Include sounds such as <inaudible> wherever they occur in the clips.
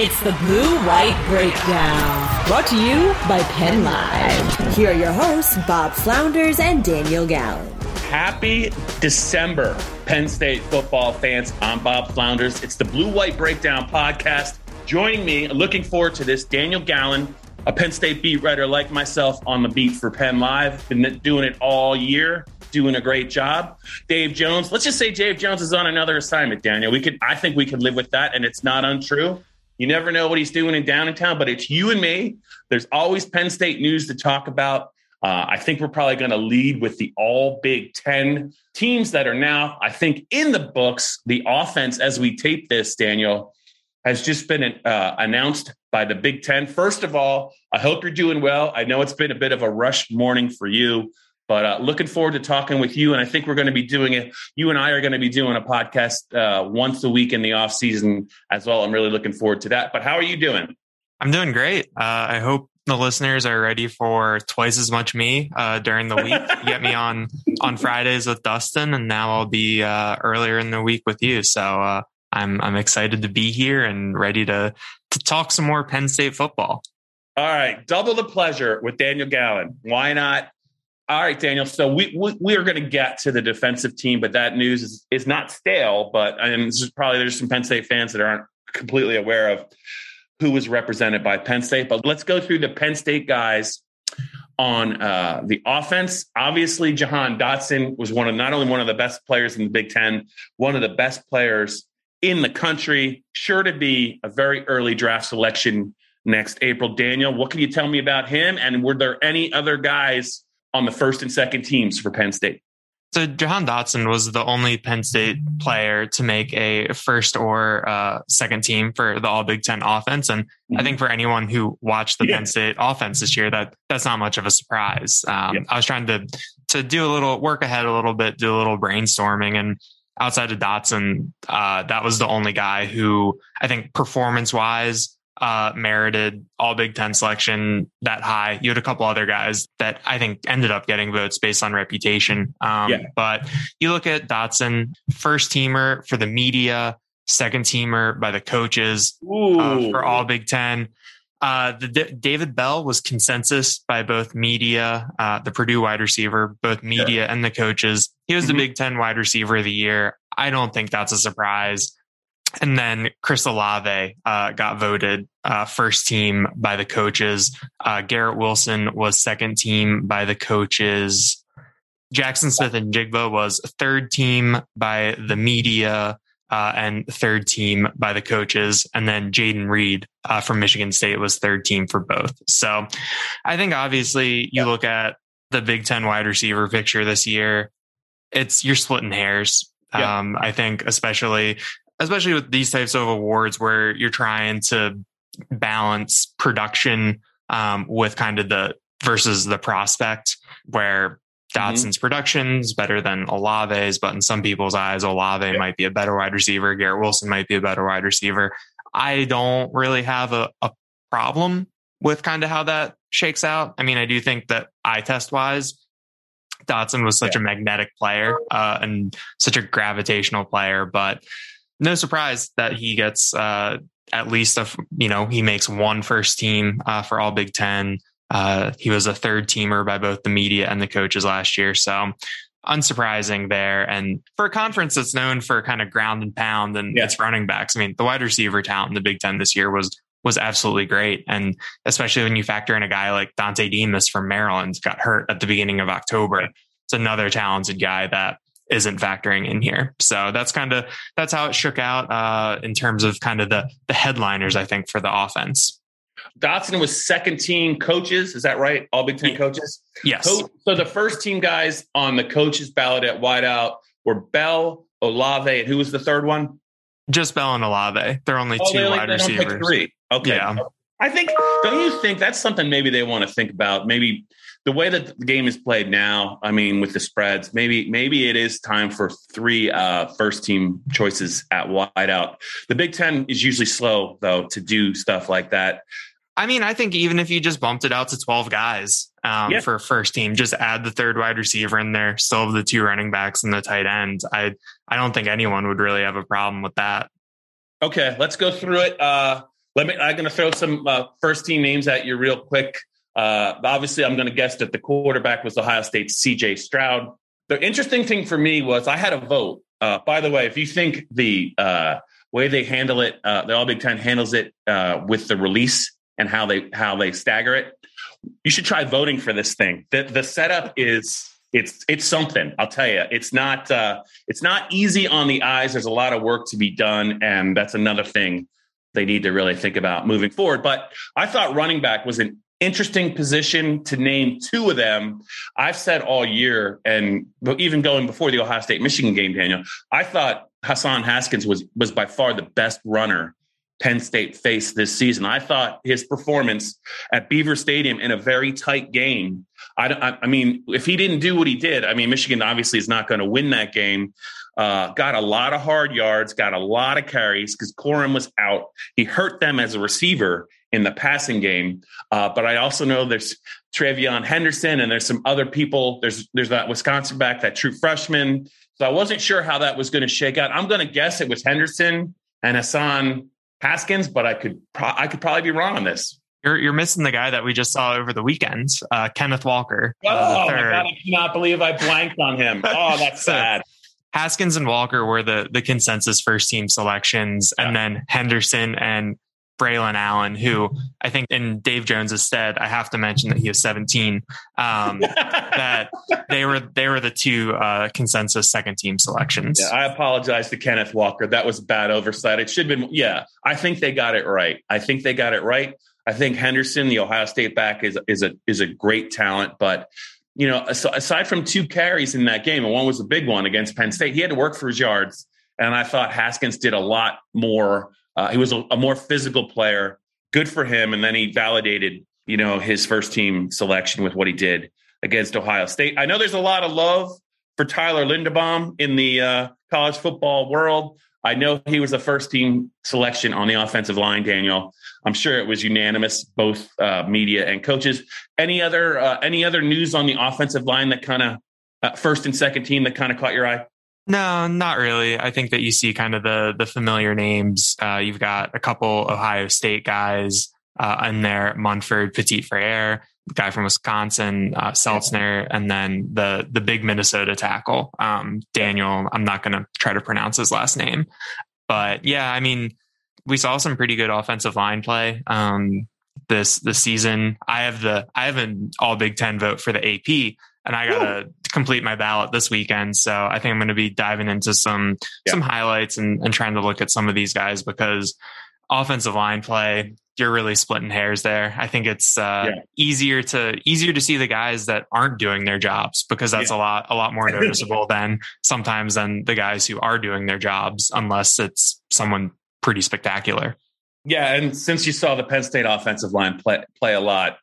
It's the Blue White Breakdown, brought to you by Penn Live. Here are your hosts, Bob Flounders and Daniel Gallen. Happy December, Penn State football fans. I'm Bob Flounders. It's the Blue White Breakdown podcast. Joining me, looking forward to this, Daniel Gallen, a Penn State beat writer like myself on the beat for Penn Live. Been doing it all year, doing a great job. Dave Jones, let's just say Dave Jones is on another assignment, Daniel. We could I think we could live with that, and it's not untrue. You never know what he's doing in downtown, but it's you and me. There's always Penn State news to talk about. Uh, I think we're probably going to lead with the all Big Ten teams that are now, I think, in the books. The offense, as we tape this, Daniel, has just been uh, announced by the Big Ten. First of all, I hope you're doing well. I know it's been a bit of a rush morning for you. But uh, looking forward to talking with you. And I think we're going to be doing it. You and I are going to be doing a podcast uh, once a week in the off season as well. I'm really looking forward to that. But how are you doing? I'm doing great. Uh, I hope the listeners are ready for twice as much me uh, during the week. <laughs> get me on on Fridays with Dustin, and now I'll be uh, earlier in the week with you. So uh, I'm I'm excited to be here and ready to to talk some more Penn State football. All right, double the pleasure with Daniel Gallen. Why not all right, Daniel. So we we, we are going to get to the defensive team, but that news is, is not stale. But and this is probably there's some Penn State fans that aren't completely aware of who was represented by Penn State. But let's go through the Penn State guys on uh, the offense. Obviously, Jahan Dotson was one of not only one of the best players in the Big Ten, one of the best players in the country. Sure to be a very early draft selection next April. Daniel, what can you tell me about him? And were there any other guys? On the first and second teams for Penn State. So Jahan Dotson was the only Penn State player to make a first or uh, second team for the All Big Ten offense, and mm-hmm. I think for anyone who watched the yeah. Penn State offense this year, that that's not much of a surprise. Um, yeah. I was trying to to do a little work ahead a little bit, do a little brainstorming, and outside of Dotson, uh, that was the only guy who I think performance wise uh, merited all Big Ten selection that high. You had a couple other guys that I think ended up getting votes based on reputation. Um, yeah. But you look at Dotson, first teamer for the media, second teamer by the coaches uh, for all Big Ten. Uh, the D- David Bell was consensus by both media, uh, the Purdue wide receiver, both media yeah. and the coaches. He was mm-hmm. the Big Ten wide receiver of the year. I don't think that's a surprise. And then Chris Olave uh, got voted uh, first team by the coaches. Uh, Garrett Wilson was second team by the coaches. Jackson Smith-Njigba was third team by the media uh, and third team by the coaches. And then Jayden Reed uh, from Michigan State was third team for both. So I think obviously you look at the Big Ten wide receiver picture this year, it's you're splitting hairs. Um, I think especially especially with these types of awards where you're trying to balance production um, with kind of the versus the prospect where. Dotson's mm-hmm. production is better than Olave's, but in some people's eyes, Olave yeah. might be a better wide receiver. Garrett Wilson might be a better wide receiver. I don't really have a, a problem with kind of how that shakes out. I mean, I do think that eye test wise, Dotson was such yeah. a magnetic player uh, and such a gravitational player, but no surprise that he gets uh, at least a you know he makes one first team uh, for all Big Ten. Uh, he was a third teamer by both the media and the coaches last year, so unsurprising there. And for a conference that's known for kind of ground and pound and yeah. its running backs, I mean the wide receiver talent in the Big Ten this year was was absolutely great. And especially when you factor in a guy like Dontay Demus from Maryland got hurt at the beginning of October. It's another talented guy that isn't factoring in here. So that's kind of that's how it shook out uh, in terms of kind of the the headliners, I think, for the offense. Dotson was second team coaches. Is that right? All Big Ten coaches? Yes. So the first team guys on the coaches ballot at wideout were Bell, Olave, and who was the third one? Just Bell and Olave. They're only oh, two they wide receivers. Three. Okay. Yeah. I think, don't you think that's something maybe they want to think about? Maybe the way that the game is played now, I mean, with the spreads, maybe maybe it is time for three uh, first team choices at wideout. The Big Ten is usually slow though to do stuff like that. I mean, I think even if you just bumped it out to 12 guys um, yeah. for first team, just add the third wide receiver in there, still have the two running backs and the tight end. I I don't think anyone would really have a problem with that. Okay, let's go through it. Uh, let me. I'm going to throw some uh, first team names at you real quick. Uh, obviously, I'm going to guess that the quarterback was Ohio State's C.J. Stroud. The interesting thing for me was I had a vote. Uh, by the way, if you think the uh, way they handle it, the All Big Ten handles it with the release and how they how they stagger it. You should try voting for this thing. The the setup is it's it's something. I'll tell you. It's not uh, it's not easy on the eyes. There's a lot of work to be done, and that's another thing they need to really think about moving forward. But I thought running back was an interesting position to name two of them. I've said all year, and even going before the Ohio State Michigan game, Daniel, I thought Hassan Haskins was was by far the best runner Penn State faced this season. I thought his performance at Beaver Stadium in a very tight game. I, I, I mean, if he didn't do what he did, I mean, Michigan obviously is not going to win that game. Uh, got a lot of hard yards, got a lot of carries because Corum was out. He hurt them as a receiver in the passing game. Uh, but I also know there's TreVeyon Henderson and there's some other people. There's there's that Wisconsin back, that true freshman. So I wasn't sure how that was going to shake out. I'm going to guess it was Henderson and Hassan Haskins, but I could pro- I could probably be wrong on this. You're you're missing the guy that we just saw over the weekend, uh, Kenneth Walker. Uh, oh my god, I cannot believe I blanked on him. <laughs> Oh, that's sad. Haskins and Walker were the the consensus first team selections, yeah. and then Henderson and Braylon Allen, who I think in Dave Jones's stead, I have to mention that he was 17. Um, <laughs> that they were they were the two uh, consensus second team selections. Yeah, I apologize to Kenneth Walker. That was bad oversight. It should have been. Yeah, I think they got it right. I think they got it right. I think Henderson, the Ohio State back, is is a is a great talent, but you know, aside from two carries in that game, and one was a big one against Penn State, he had to work for his yards. And I thought Haskins did a lot more uh, he was a, a, more physical player. Good for him. And then he validated, you know, his first team selection with what he did against Ohio State. I know there's a lot of love for Tyler Linderbaum in the uh, college football world. I know he was the first team selection on the offensive line, Daniel. I'm sure it was unanimous, both uh, media and coaches. Any other uh, any other news on the offensive line that kind of uh, first and second team that kind of caught your eye? No, not really. I think that you see kind of the the familiar names. Uh, you've got a couple Ohio State guys uh, in there: Munford, Petit Frere, guy from Wisconsin, uh, Seltzner, and then the the big Minnesota tackle, um, Daniel. I'm not going to try to pronounce his last name, but yeah, I mean, we saw some pretty good offensive line play. Um, this this season. I have the I have an all Big Ten vote for the AP, and I gotta complete my ballot this weekend. So I think I'm going to be diving into some yeah. some highlights and, and trying to look at some of these guys because offensive line play you're really splitting hairs there. I think it's uh, yeah. easier to easier to see the guys that aren't doing their jobs because that's yeah. a lot a lot more <laughs> noticeable than sometimes than the guys who are doing their jobs, unless it's someone pretty spectacular. Yeah, and since you saw the Penn State offensive line play play a lot,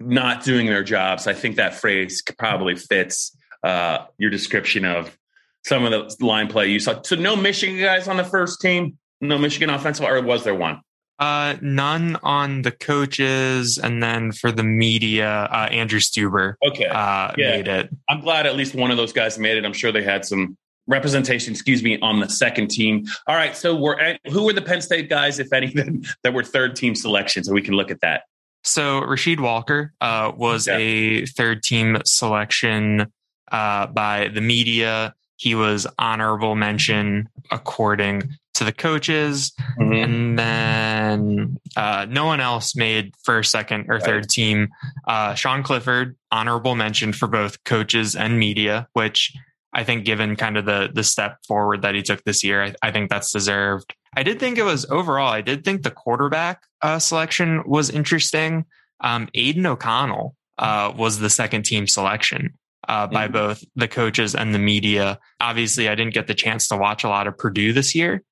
not doing their jobs, I think that phrase probably fits uh, your description of some of the line play you saw. So no Michigan guys on the first team, no Michigan offensive, or was there one? Uh, none on the coaches, and then for the media, uh, Andrew Stueber. Okay, uh, yeah. made it. I'm glad at least one of those guys made it. I'm sure they had some representation. Excuse me, on the second team. All right, so we're at, who were the Penn State guys, if any, <laughs> that were third team selections, so we can look at that. So Rasheed Walker uh, was yeah. a third team selection uh, by the media. He was honorable mention according to the coaches. Mm-hmm. And then uh, no one else made first, second, or third right. team. Uh, Sean Clifford, honorable mention for both coaches and media, which I think, given kind of the the step forward that he took this year, I, I think that's deserved. I did think it was overall. I did think the quarterback uh, selection was interesting. Um, Aidan O'Connell uh, was the second team selection uh, by mm-hmm. both the coaches and the media. Obviously, I didn't get the chance to watch a lot of Purdue this year.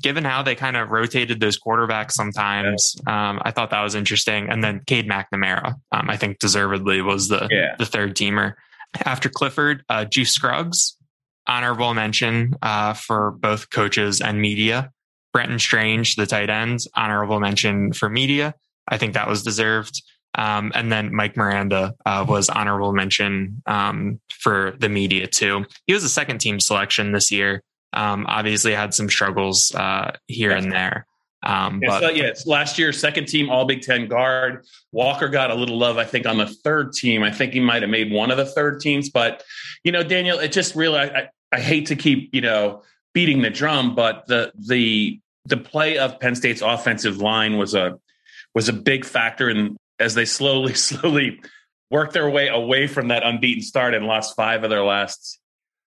Given how they kind of rotated those quarterbacks sometimes, yeah. um, I thought that was interesting. And then Cade McNamara, um, I think deservedly was the yeah. the third teamer. After Clifford, uh, Juice Scruggs, honorable mention uh, for both coaches and media. Brenton Strange, the tight ends, honorable mention for media. I think that was deserved. Um, and then Mike Miranda uh, was honorable mention um, for the media too. He was a second team selection this year. Um, obviously had some struggles uh, here and there. Um, yeah, but so, yeah, last year, second team All Big Ten guard. Walker got a little love, I think, on the third team. I think he might have made one of the third teams, but you know, Daniel, it just really, I, I hate to keep you know beating the drum, but the the the play of Penn State's offensive line was a was a big factor in as they slowly, <laughs> slowly worked their way away from that unbeaten start and lost five of their last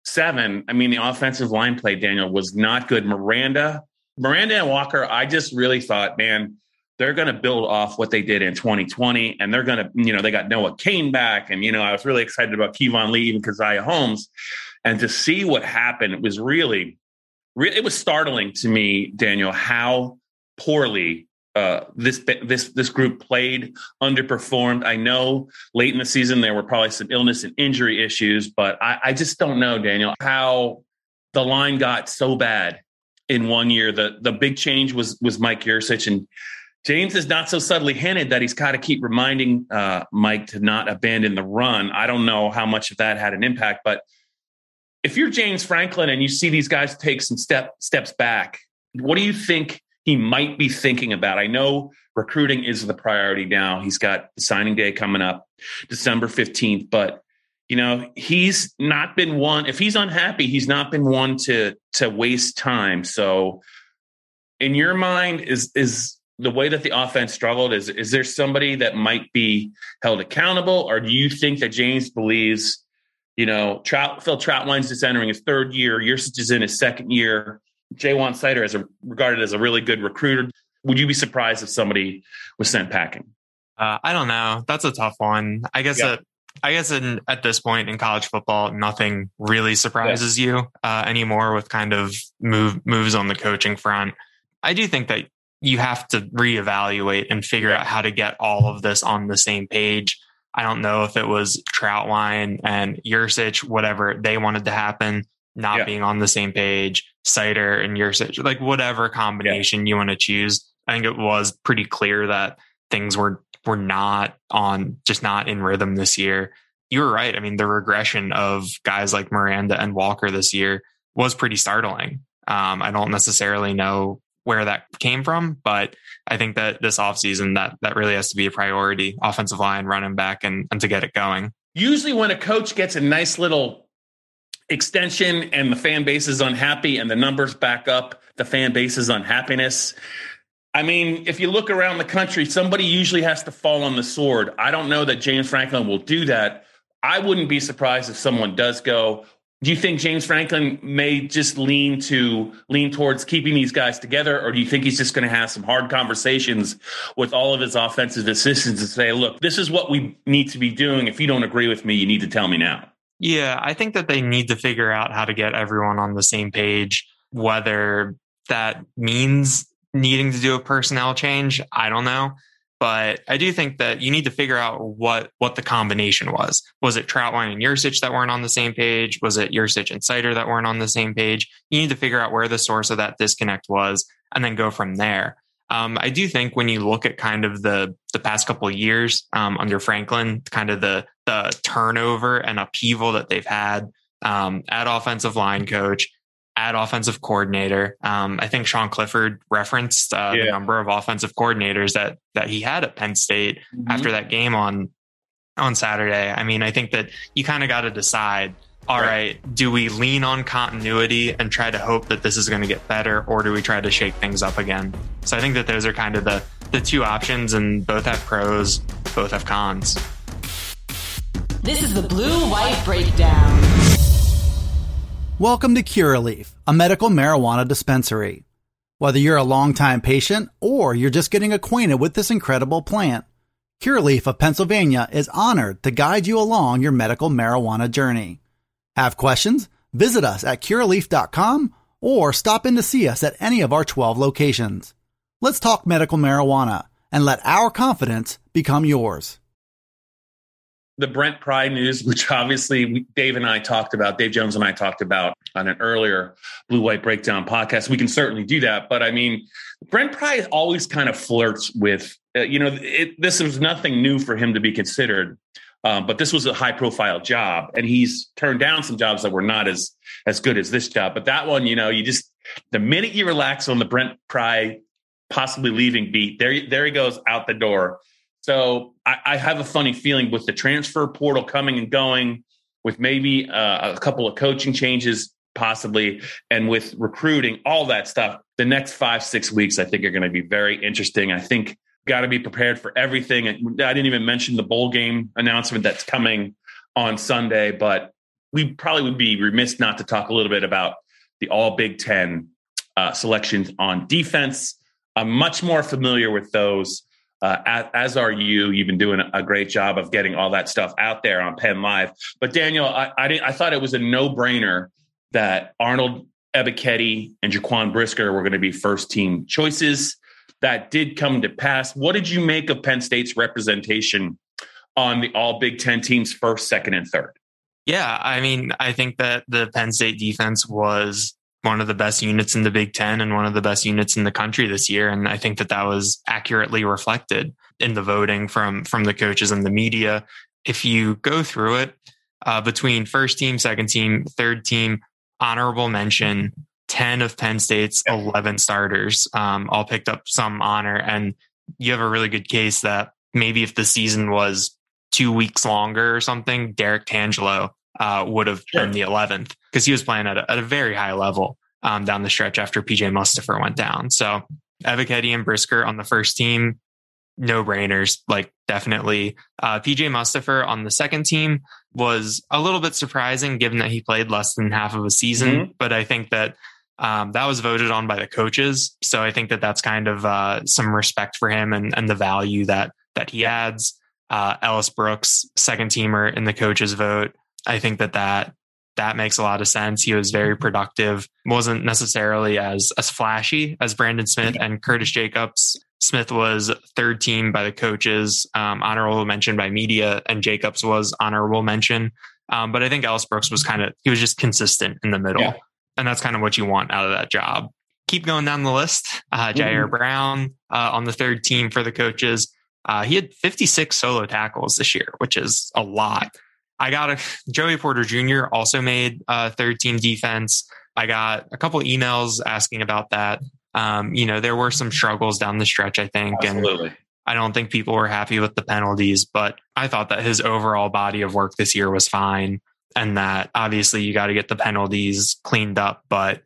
seven. I mean, the offensive line play, Daniel, was not good. Miranda, Miranda and Walker, I just really thought, man, they're going to build off what they did in 2020, and they're going to, you know, they got Noah Cain back, and you know, I was really excited about Keyvone Lee, even Caziah Holmes, and to see what happened, it was really, really, it was startling to me, Daniel, how poorly uh, this this this group played, underperformed. I know late in the season there were probably some illness and injury issues, but I, I just don't know, Daniel, how the line got so bad in one year. The the big change was was Mike Yurcich and James is not so subtly hinted that he's got to keep reminding uh, Mike to not abandon the run. I don't know how much of that had an impact, but if you're James Franklin and you see these guys take some step steps back, what do you think he might be thinking about. I know recruiting is the priority now. He's got the signing day coming up December 15th, but you know, he's not been one if he's unhappy, he's not been one to to waste time. So in your mind is is the way that the offense struggled is is there somebody that might be held accountable or do you think that James believes you know, Trout, Phil Trautwein's just entering his third year. Yurcich is in his second year. Ja'Juan Seider as a regarded as a really good recruiter. Would you be surprised if somebody was sent packing? Uh, I don't know. That's a tough one. I guess. Yeah. I guess in, at this point in college football, nothing really surprises yeah. you uh, anymore with kind of move moves on the coaching front. I do think that you have to reevaluate and figure yeah. out how to get all of this on the same page. I don't know if it was Trautwein and Yurcich, whatever they wanted to happen not yeah. being on the same page, Seider and Yurcich, like whatever combination yeah. you want to choose. I think it was pretty clear that things were were not on just not in rhythm this year. You were right. I mean, the regression of guys like Miranda and Walker this year was pretty startling. Um, I don't necessarily know where that came from, but I think that this offseason that that really has to be a priority, offensive line, running back, and, and to get it going. Usually when a coach gets a nice little extension and the fan base is unhappy and the numbers back up the fan base's unhappiness. I mean, if you look around the country, somebody usually has to fall on the sword. I don't know that James Franklin will do that. I wouldn't be surprised if someone does go. Do you think James Franklin may just lean to lean towards keeping these guys together, or do you think he's just going to have some hard conversations with all of his offensive assistants and say, "Look, this is what we need to be doing. If you don't agree with me, you need to tell me now." Yeah, I think that they need to figure out how to get everyone on the same page, whether that means needing to do a personnel change, I don't know. But I do think that you need to figure out what what the combination was. Was it Trautwein and Yurcich that weren't on the same page? Was it Yurcich and Seider that weren't on the same page? You need to figure out where the source of that disconnect was and then go from there. Um, I do think when you look at kind of the the past couple of years um, under Franklin, kind of the the turnover and upheaval that they've had um, at offensive line coach, at offensive coordinator. Um, I think Sean Clifford referenced uh, yeah. the number of offensive coordinators that that he had at Penn State mm-hmm. after that game on on Saturday. I mean, I think that you kind of got to decide all right. right, do we lean on continuity and try to hope that this is going to get better, or do we try to shake things up again? So I think that those are kind of the, the two options, and both have pros, both have cons. This is the Blue White Breakdown. Welcome to Curaleaf, a medical marijuana dispensary. Whether you're a longtime patient or you're just getting acquainted with this incredible plant, Curaleaf of Pennsylvania is honored to guide you along your medical marijuana journey. Have questions? Visit us at curaleaf.com or stop in to see us at any of our 12 locations. Let's talk medical marijuana and let our confidence become yours. The Brent Pry news, which obviously Dave and I talked about, Dave Jones and I talked about on an earlier Blue White Breakdown podcast. We can certainly do that. But I mean, Brent Pry always kind of flirts with, uh, you know, it, this was nothing new for him to be considered um, but this was a high profile job, and he's turned down some jobs that were not as as good as this job. But that one, you know, you just the minute you relax on the Brent Pry possibly leaving beat, there there he goes out the door. So I, I have a funny feeling with the transfer portal coming and going, with maybe uh, a couple of coaching changes possibly, and with recruiting, all that stuff. The next five six weeks, I think, are going to be very interesting. I think got to be prepared for everything. I didn't even mention the bowl game announcement that's coming on Sunday, but we probably would be remiss not to talk a little bit about the All Big Ten uh, selections on defense. I'm much more familiar with those, uh, as, as, are you. You've been doing a great job of getting all that stuff out there on Penn Live. But Daniel, I, I, I thought it was a no brainer that Arnold Ebiketie and Jaquan Brisker were going to be first team choices that did come to pass. What did you make of Penn State's representation on the all Big Ten teams first, second, and third? Yeah, I mean, I think that the Penn State defense was one of the best units in the Big Ten and one of the best units in the country this year. And I think that that was accurately reflected in the voting from from the coaches and the media. If you go through it uh, between first team, second team, third team, honorable mention, 10 of Penn State's 11 starters um, all picked up some honor. And you have a really good case that maybe if the season was two weeks longer or something, Derrick Tangelo uh, would have sure. been the 11th because he was playing at a, at a very high level um, down the stretch after PJ Mustipher went down. So Ebiketie and Brisker on the first team, no brainers, like definitely. Uh, PJ Mustipher on the second team was a little bit surprising given that he played less than half of a season. Mm-hmm. But I think that um, that was voted on by the coaches. So I think that that's kind of uh, some respect for him and, and the value that that he adds. Uh, Ellis Brooks, second teamer in the coaches vote. I think that that that makes a lot of sense. He was very productive. wasn't necessarily as as flashy as Brandon Smith and Curtis Jacobs. Smith was third team by the coaches, um, honorable mention by media, and Jacobs was honorable mention. Um, but I think Ellis Brooks was kind of he was just consistent in the middle. Yeah. And that's kind of what you want out of that job. Keep going down the list. Uh, Ji'Ayir mm-hmm. Brown uh, on the third team for the coaches. Uh, he had 56 solo tackles this year, which is a lot. I got a Joey Porter Jr. also made uh, third team defense. I got a couple emails asking about that. Um, you know, there were some struggles down the stretch, I think. Absolutely. And I don't think people were happy with the penalties, but I thought that his overall body of work this year was fine and that obviously you got to get the penalties cleaned up. But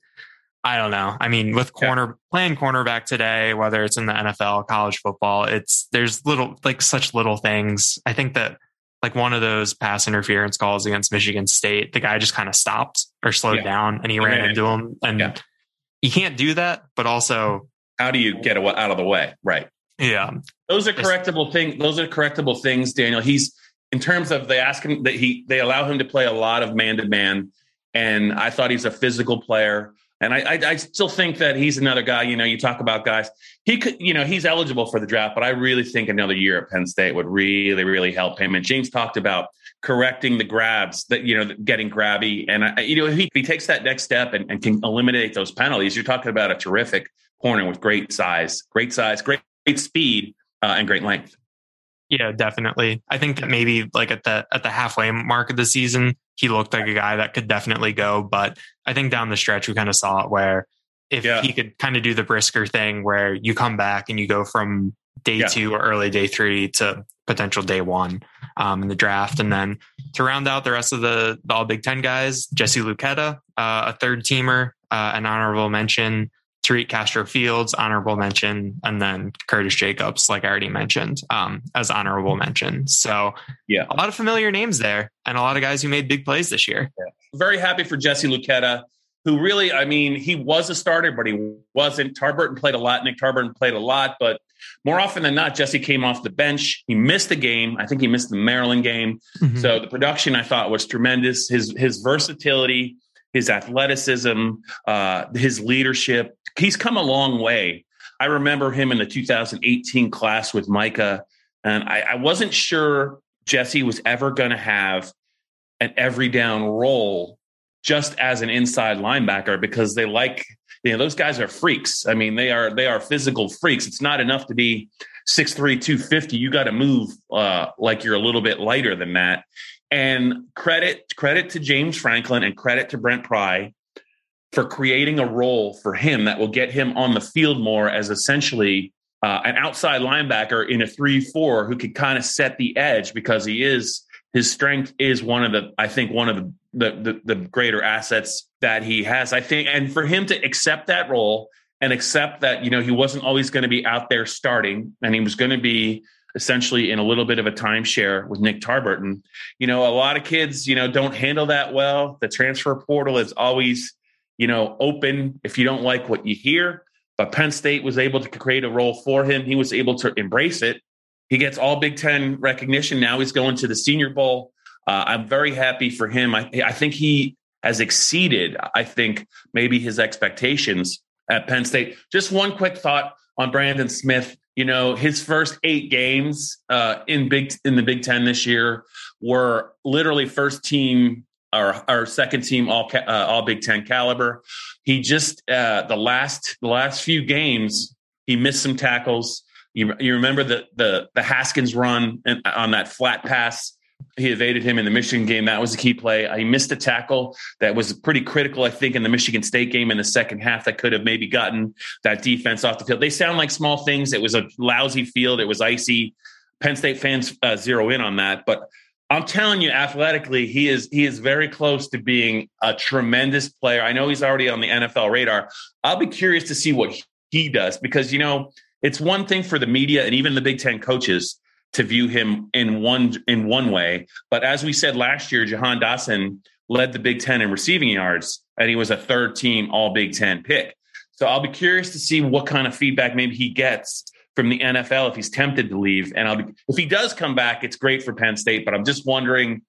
I don't know. I mean, with corner yeah. playing cornerback today, whether it's in the NFL, college football, it's there's little like such little things. I think that like one of those pass interference calls against Michigan State, the guy just kind of stopped or slowed yeah. down and he ran into him. And yeah. you can't do that, but also how do you get out of the way? Right. Yeah. Those are correctable things. Those are correctable things, Daniel. He's in terms of they ask him that he they allow him to play a lot of man to man, and I thought he's a physical player. And I, I, I, still think that he's another guy. You know, you talk about guys. He could, you know, he's eligible for the draft, but I really think another year at Penn State would really, really help him. And James talked about correcting the grabs, that you know, getting grabby, and I, you know, if he, if he takes that next step and, and, can eliminate those penalties, you're talking about a terrific corner with great size, great size, great, great speed, uh, and great length. Yeah, definitely. I think that maybe like at the at the halfway mark of the season, he looked like a guy that could definitely go. But I think down the stretch, we kind of saw it where if yeah. he could kind of do the Brisker thing, where you come back and you go from day yeah. two or early day three to potential day one um, in the draft, and then to round out the rest of the, the all Big Ten guys, Jesse Luketa, uh, a third teamer, uh, an honorable mention. Tariq Castro Fields, honorable mention, and then Curtis Jacobs, like I already mentioned, um, as honorable mention. So, yeah, a lot of familiar names there, and a lot of guys who made big plays this year. Yeah. Very happy for Jesse Luketa, who really, I mean, he was a starter, but he wasn't. Tarburton played a lot. Nick Tarburton played a lot, but more often than not, Jesse came off the bench. He missed a game. I think he missed the Maryland game. Mm-hmm. So the production I thought was tremendous. His his versatility, his athleticism, uh, his leadership. He's come a long way. I remember him in the 2018 class with Micah, and I, I wasn't sure Jesse was ever going to have an every down role just as an inside linebacker because they like you know those guys are freaks. I mean they are they are physical freaks. It's not enough to be 6'3 250 you got to move uh, like you're a little bit lighter than that. And credit credit to james franklin and credit to brent pry for creating a role for him that will get him on the field more as essentially uh, an outside linebacker in a 3-4 who could kind of set the edge because he is his strength is one of the i think one of the the, the, the greater assets that he has. I think, and for him to accept that role and accept that you know he wasn't always going to be out there starting, and he was going to be essentially in a little bit of a timeshare with Nick Tarburton. You know, a lot of kids, you know, don't handle that well. The transfer portal is always, you know, open if you don't like what you hear. But Penn State was able to create a role for him. He was able to embrace it. He gets all Big Ten recognition. Now he's going to the Senior Bowl. Uh, I'm very happy for him. I, I think he has exceeded, I think, maybe his expectations at Penn State. Just one quick thought on Brandon Smith. You know, his first eight games uh, in big in the Big Ten this year were literally first team or, or second team all uh, all Big Ten caliber. He just uh, the last the last few games he missed some tackles. You, you remember the the the Haskins run on that flat pass he evaded him in the Michigan game. That was a key play. He missed a tackle that was pretty critical, I think, in the Michigan State game in the second half that could have maybe gotten that defense off the field. They sound like small things. It was a lousy field. It was icy. Penn State fans uh, zero in on that, but I'm telling you, athletically, he is he is very close to being a tremendous player. I know he's already on the NFL radar. I'll be curious to see what he does because you know it's one thing for the media and even the Big Ten coaches to view him in one in one way. But as we said last year, Jahan Dotson led the Big Ten in receiving yards, and he was a third team All Big Ten pick. So I'll be curious to see what kind of feedback maybe he gets from the NFL if he's tempted to leave. And I'll be, if he does come back, it's great for Penn State. But I'm just wondering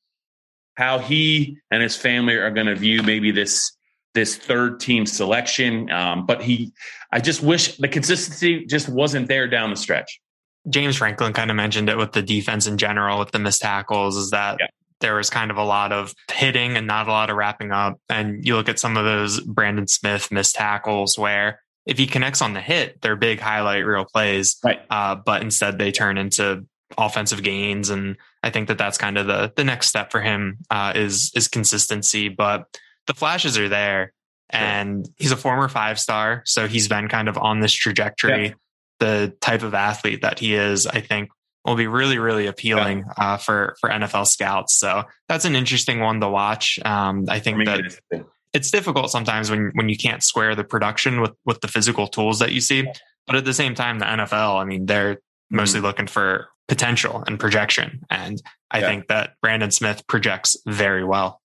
how he and his family are going to view maybe this this third team selection. Um, but he, I just wish the consistency just wasn't there down the stretch. James Franklin kind of mentioned it with the defense in general, with the missed tackles, is that yeah. there was kind of a lot of hitting and not a lot of wrapping up. And you look at some of those Brandon Smith missed tackles where if he connects on the hit, they're big highlight reel plays, right. uh, but instead they turn into offensive gains. And I think that that's kind of the the next step for him uh, is is consistency. But the flashes are there, and he's a former five star, so he's been kind of on this trajectory. Yeah the type of athlete that he is, I think will be really, really appealing yeah. uh, for for NFL scouts. So that's an interesting one to watch. Um, I think that it's difficult sometimes when when you can't square the production with with the physical tools that you see. But at the same time, the NFL, I mean, they're mostly mm-hmm. looking for potential and projection, and I yeah. think that Brandon Smith projects very well.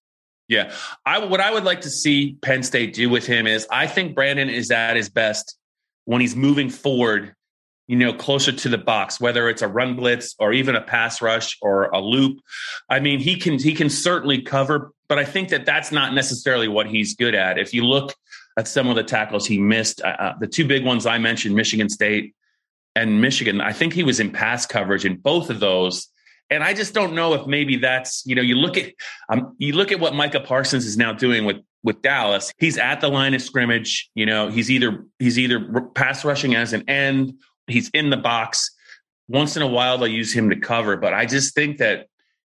Yeah, I what I would like to see Penn State do with him is I think Brandon is at his best when he's moving forward you know, closer to the box, whether it's a run blitz or even a pass rush or a loop. I mean, he can he can certainly cover, but I think that that's not necessarily what he's good at. If you look at some of the tackles he missed, uh, uh the two big ones I mentioned, Michigan State and Michigan, I think he was in pass coverage in both of those. And I just don't know if maybe that's you know you look at um, you look at what Micah Parsons is now doing with with Dallas. He's at the line of scrimmage. You know he's either he's either pass rushing as an end He's in the box. Once in a while, they'll use him to cover. But I just think that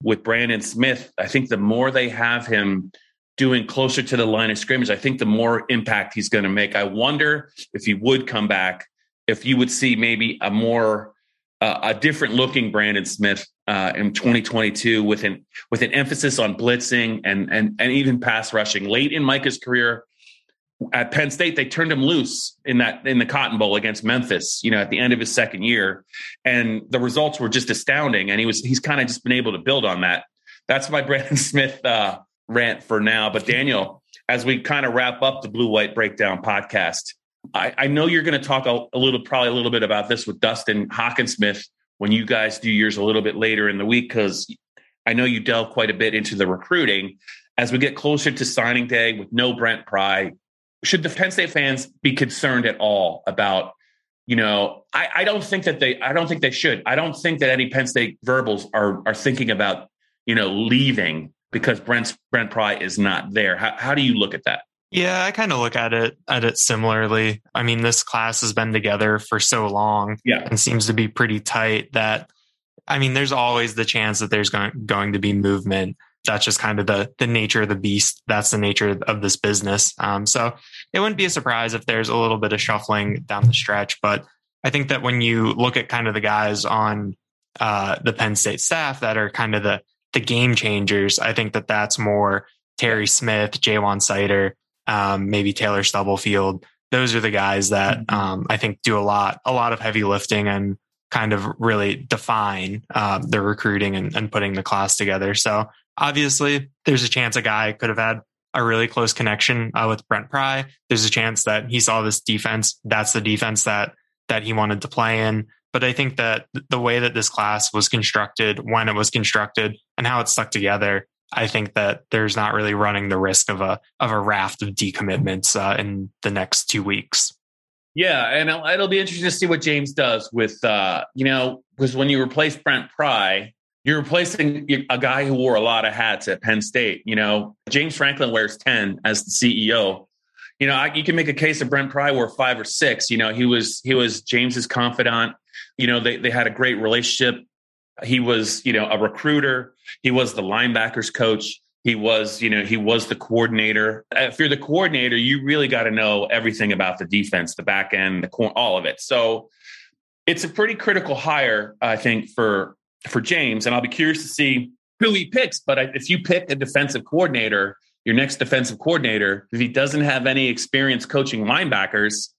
with Brandon Smith, I think the more they have him doing closer to the line of scrimmage, I think the more impact he's going to make. I wonder if he would come back, if you would see maybe a more uh, a different looking Brandon Smith uh, in 2022 with an with an emphasis on blitzing and and and even pass rushing. Late in Micah's career at Penn State, they turned him loose in that in the Cotton Bowl against Memphis. You know, at the end of his second year, and the results were just astounding. And he was he's kind of just been able to build on that. That's my <laughs> Brandon Smith uh, rant for now. But Daniel, as we kind of wrap up the Blue White Breakdown podcast, I, I know you're going to talk a, a, little, probably a little bit about this with Dustin Hockensmith when you guys do yours a little bit later in the week, because I know you delve quite a bit into the recruiting. As we get closer to signing day with no Brent Pry, should the Penn State fans be concerned at all about? You know, I, I don't think that they. I don't think they should. I don't think that any Penn State verbals are are thinking about you know leaving because Brent Brent Pry is not there. How, how do you look at that? Yeah, I kind of look at it at it similarly. I mean, this class has been together for so long, yeah, and seems to be pretty tight. That I mean, there's always the chance that there's going going to be movement. That's just kind of the the nature of the beast. That's the nature of this business. Um, so it wouldn't be a surprise if there's a little bit of shuffling down the stretch. But I think that when you look at kind of the guys on uh, the Penn State staff that are kind of the the game changers, I think that that's more Terry Smith, Ja'Juan Seider, um, maybe Taylor Stubblefield. Those are the guys that mm-hmm. um, I think do a lot, a lot of heavy lifting and kind of really define uh, the recruiting and, and putting the class together. So obviously, there's a chance a guy could have had a really close connection uh, with Brent Pry. There's a chance that he saw this defense. That's the defense that that he wanted to play in. But I think that the way that this class was constructed, when it was constructed, and how it stuck together I think that there's not really running the risk of a of a raft of decommitments uh, in the next two weeks. Yeah, and it'll, it'll, be interesting to see what James does with uh, you know because when you replace Brent Pry, you're replacing a guy who wore a lot of hats at Penn State. You know, James Franklin wears ten as the CEO. You know, I, you can make a case of Brent Pry wore five or six. You know, he was he was James's confidant. You know, they they had a great relationship. He was, you know, a recruiter. He was the linebackers coach. He was, you know, he was the coordinator. If you're the coordinator, you really got to know everything about the defense, the back end, the core, all of it. So it's a pretty critical hire, I think, for for James. And I'll be curious to see who he picks. But if you pick a defensive coordinator, your next defensive coordinator, if he doesn't have any experience coaching linebackers,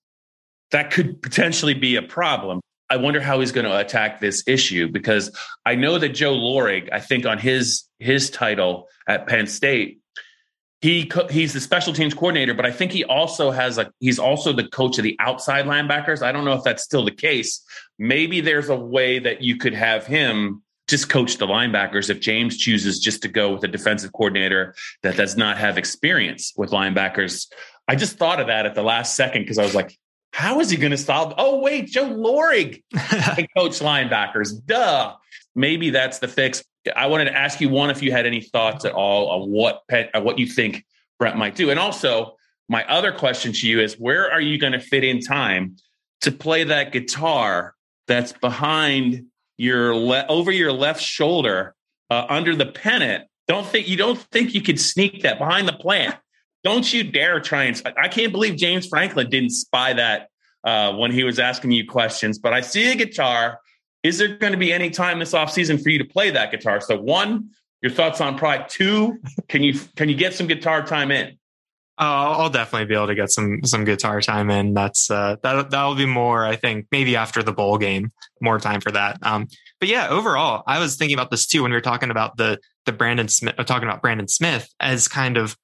that could potentially be a problem. I wonder how he's going to attack this issue because I know that Joe Lorig, I think on his his title at Penn State, he he's the special teams coordinator, but I think he also has a he's also the coach of the outside linebackers. I don't know if that's still the case. Maybe there's a way that you could have him just coach the linebackers if James chooses just to go with a defensive coordinator that does not have experience with linebackers. I just thought of that at the last second because I was like, how is he going to solve? Oh, wait, Joe Lorig can <laughs> coach linebackers. Duh. Maybe that's the fix. I wanted to ask you one if you had any thoughts at all on what what you think Brent might do, and also my other question to you is where are you going to fit in time to play that guitar that's behind your le- over your left shoulder uh, under the pennant? Don't think you don't think you could sneak that behind the plant. Don't you dare try and. I can't believe James Franklin didn't spy that uh, when he was asking you questions. But I see a guitar. Is there going to be any time this offseason for you to play that guitar? So one, your thoughts on Pry. Two, can you can you get some guitar time in? Uh, I'll definitely be able to get some some guitar time in. That's uh, that that'll be more. I think maybe after the bowl game, more time for that. Um, but yeah, overall, I was thinking about this too when we were talking about the the Brandon Smith, uh, talking about Brandon Smith as kind of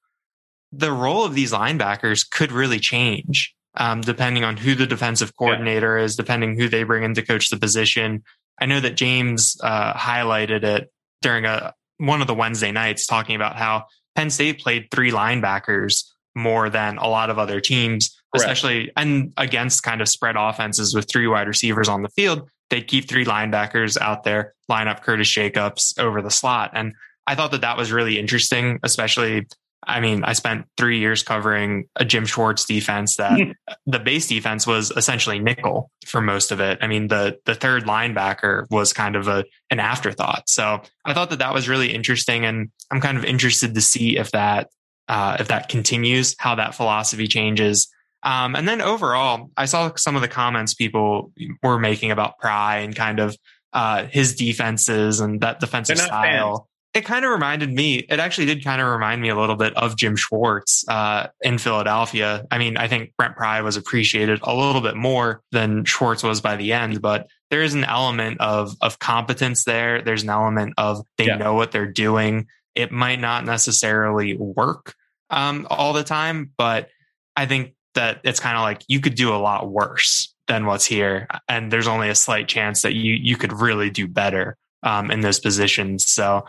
the role of these linebackers could really change um, depending on who the defensive coordinator yeah. is, depending who they bring in to coach the position. I know that James uh, highlighted it during a one of the Wednesday nights, talking about how Penn State played three linebackers more than a lot of other teams, Correct. especially and against kind of spread offenses with three wide receivers on the field. They'd keep three linebackers out there, line up Curtis Jacobs over the slot, and I thought that that was really interesting, especially I mean, I spent three years covering a Jim Schwartz defense that <laughs> the base defense was essentially nickel for most of it. I mean, the the third linebacker was kind of a an afterthought. So I thought that that was really interesting, and I'm kind of interested to see if that uh, if that continues, how that philosophy changes. Um, and then overall, I saw some of the comments people were making about Pry and kind of uh, his defenses and that defensive style. Fans. It kind of reminded me, it actually did kind of remind me a little bit of Jim Schwartz uh, in Philadelphia. I mean, I think Brent Pry was appreciated a little bit more than Schwartz was by the end, but there is an element of, of competence there. There's an element of they yeah. know what they're doing. It might not necessarily work um, all the time, but I think that it's kind of like you could do a lot worse than what's here, and there's only a slight chance that you you could really do better um, in those positions. So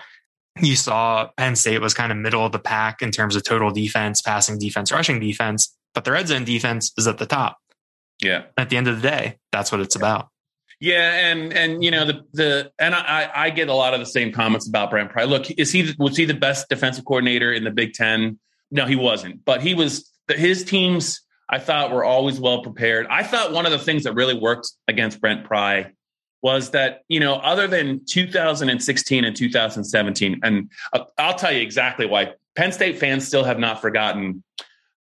you saw Penn State was kind of middle of the pack in terms of total defense, passing defense, rushing defense, but the red zone defense is at the top. Yeah. At the end of the day, that's what it's about. Yeah, and and you know the the and I I get a lot of the same comments about Brent Pry. Look, is he was he the best defensive coordinator in the Big Ten? No, he wasn't. But he was his teams. I thought were always well prepared. I thought one of the things that really worked against Brent Pry was that you know other than 2016 and 2017, and uh, I'll tell you exactly why. Penn State fans still have not forgotten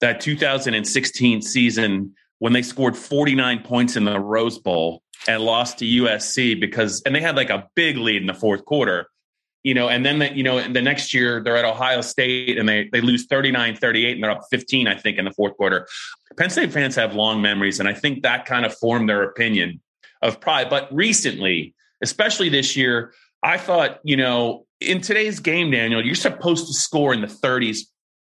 that 2016 season when they scored 49 points in the Rose Bowl and lost to USC because and they had like a big lead in the fourth quarter you know, and then the, you know, the next year they're at Ohio State and they they lose 39-38 and they're up 15, I think, in the fourth quarter. Penn State fans have long memories, and I think that kind of formed their opinion of Pry. But recently, especially this year, I thought, you know, in today's game, Daniel, you're supposed to score in the 30s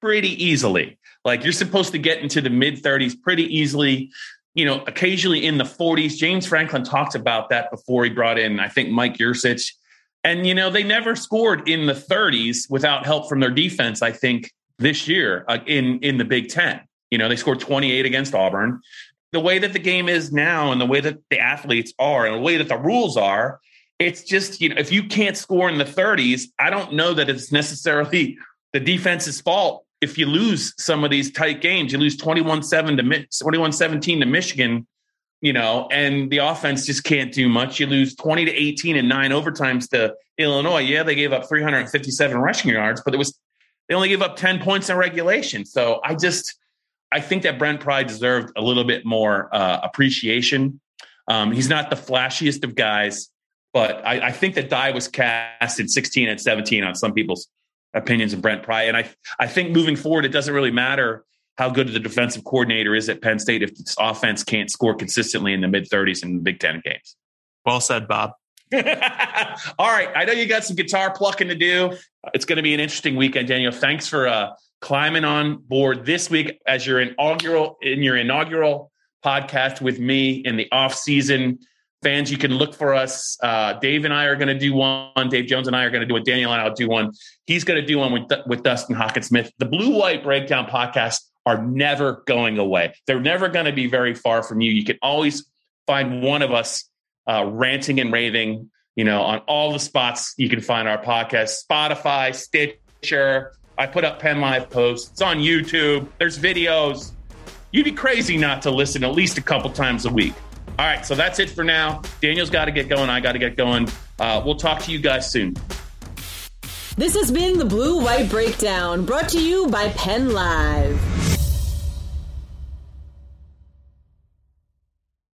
pretty easily. Like you're supposed to get into the mid 30s pretty easily you know, occasionally in the 40s. James Franklin talked about that before he brought in, I think, Mike Yurcich. And, you know, they never scored in the 30s without help from their defense, I think, this year uh, in, in the Big Ten. You know, they scored 28 against Auburn. The way that the game is now and the way that the athletes are and the way that the rules are, it's just, you know, if you can't score in the 30s, I don't know that it's necessarily <laughs> the defense's fault if you lose some of these tight games. You lose 21 7 to 21 17 to Michigan you know, and the offense just can't do much. You lose 20 to 18 and nine overtimes to Illinois. Yeah, they gave up 357 rushing yards, but it was they only gave up 10 points in regulation. So I just I think that Brent Pry deserved a little bit more uh, appreciation. Um, he's not the flashiest of guys, but I, I think that die was cast in 16 and 17 on some people's opinions of Brent Pry. And I I think moving forward, it doesn't really matter how good the defensive coordinator is at Penn State if this offense can't score consistently in the mid 30s in the Big Ten games. Well said, Bob. <laughs> All right. I know you got some guitar plucking to do. It's going to be an interesting weekend, Daniel. Thanks for uh, climbing on board this week as your inaugural in your inaugural podcast with me in the off season. Fans, you can look for us. Uh, Dave and I are going to do one. Dave Jones and I are going to do it. Daniel and I'll do one. He's going to do one with, with Dustin Hockensmith. The Blue White Breakdown podcast are never going away. They're never going to be very far from you. You can always find one of us uh, ranting and raving, you know, on all the spots you can find our podcast Spotify, Stitcher. I put up Penn Live posts. It's on YouTube. There's videos. You'd be crazy not to listen at least a couple times a week. All right, so that's it for now. Daniel's got to get going. I got to get going. Uh, we'll talk to you guys soon. This has been the Blue White Breakdown brought to you by Penn Live.